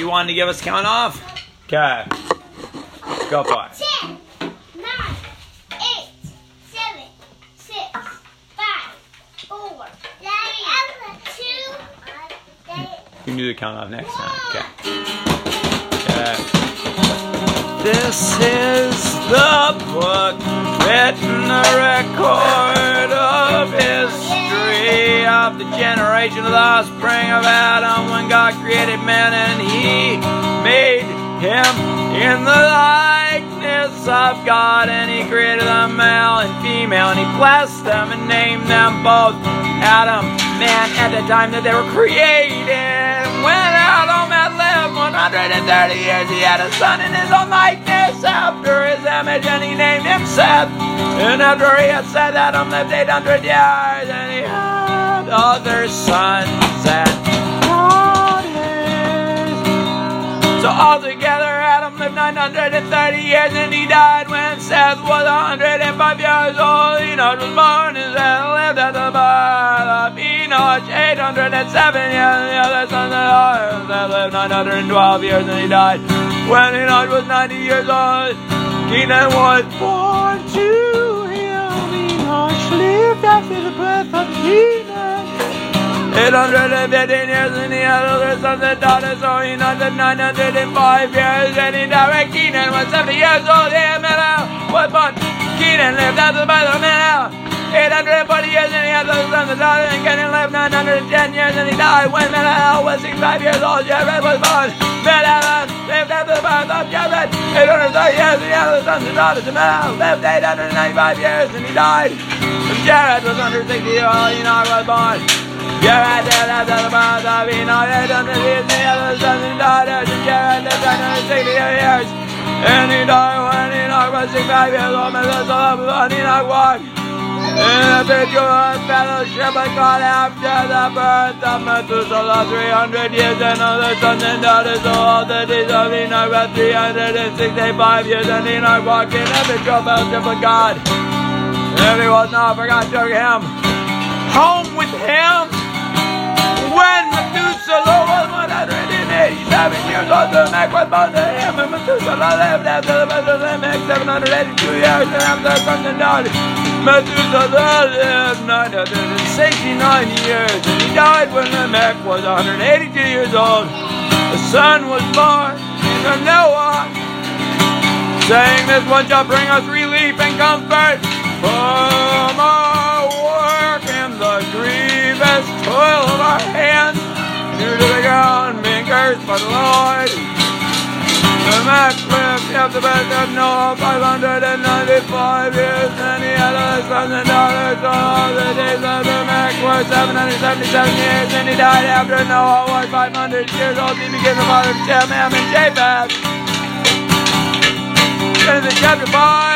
you wanted to give us count off? Okay. Go for it. 10, 9, 8, 7, 6, 5, 4, 3, 2, You can do the count off next time. Okay. Okay. This is the book written a record the generation of the offspring of Adam when God created man and he made him in the likeness of God and he created them male and female and he blessed them and named them both Adam, man at the time that they were created. 130 years, he had a son in his own likeness after his image and he named him Seth. And after he had said that, Adam lived 800 years and he had other sons and daughters. So altogether, Adam lived 930 years and he died when Seth was 105 years old. Enosh was born and Seth lived at the birth of 807 years. The other sons of Seth lived 912 years and he died when Enosh was 90 years old. Kenan was born to him. Enosh lived after the birth of Kenan. 815 years and he had other sons and daughters, so he lived 905 years and he died when Kenan was 70 years old. And I was born. Kenan lived after the birth of Menel. 840 years and he other sons and and lived 910 years and he died when Menel was 65 years old. Jared was born. Menel lived after the birth of Jared. 830 years and he had other sons and daughters, and lived 895 years and he died. When Jared was under 60 years old, Enoch was born. Jared lived after the birth of Enoch, 800 years, and he had other sons and daughters, and Jared lived 160 years. And he died when Enoch was 65 years old, Methuselah, and Enoch walked. In a picture fellowship with God after the birth of Methuselah, 300 years, and other sons and daughters, so all the days of Enoch were 365 years, and Enoch walked in picture fellowship with God. If he was not forgot, took him home with him when Methuselah was 187 years old, the Lamech was born to him, and Methuselah lived after the birth of Lamech 782 years, and after sons and daughters. Methuselah lived 969 years, and he died when Lamech was 182 years old. A son was born to Noah, saying this one shall bring us relief and comfort from our work and the grievous toil of our hands due to the ground being cursed by the Lord. The lived after the birth of Noah 595 years, and he had other sons and daughters. All the days of Lamech were 777 years, and he died after Noah was 500 years old. He became the father of Shem, Ham, and Japheth. Genesis chapter 5.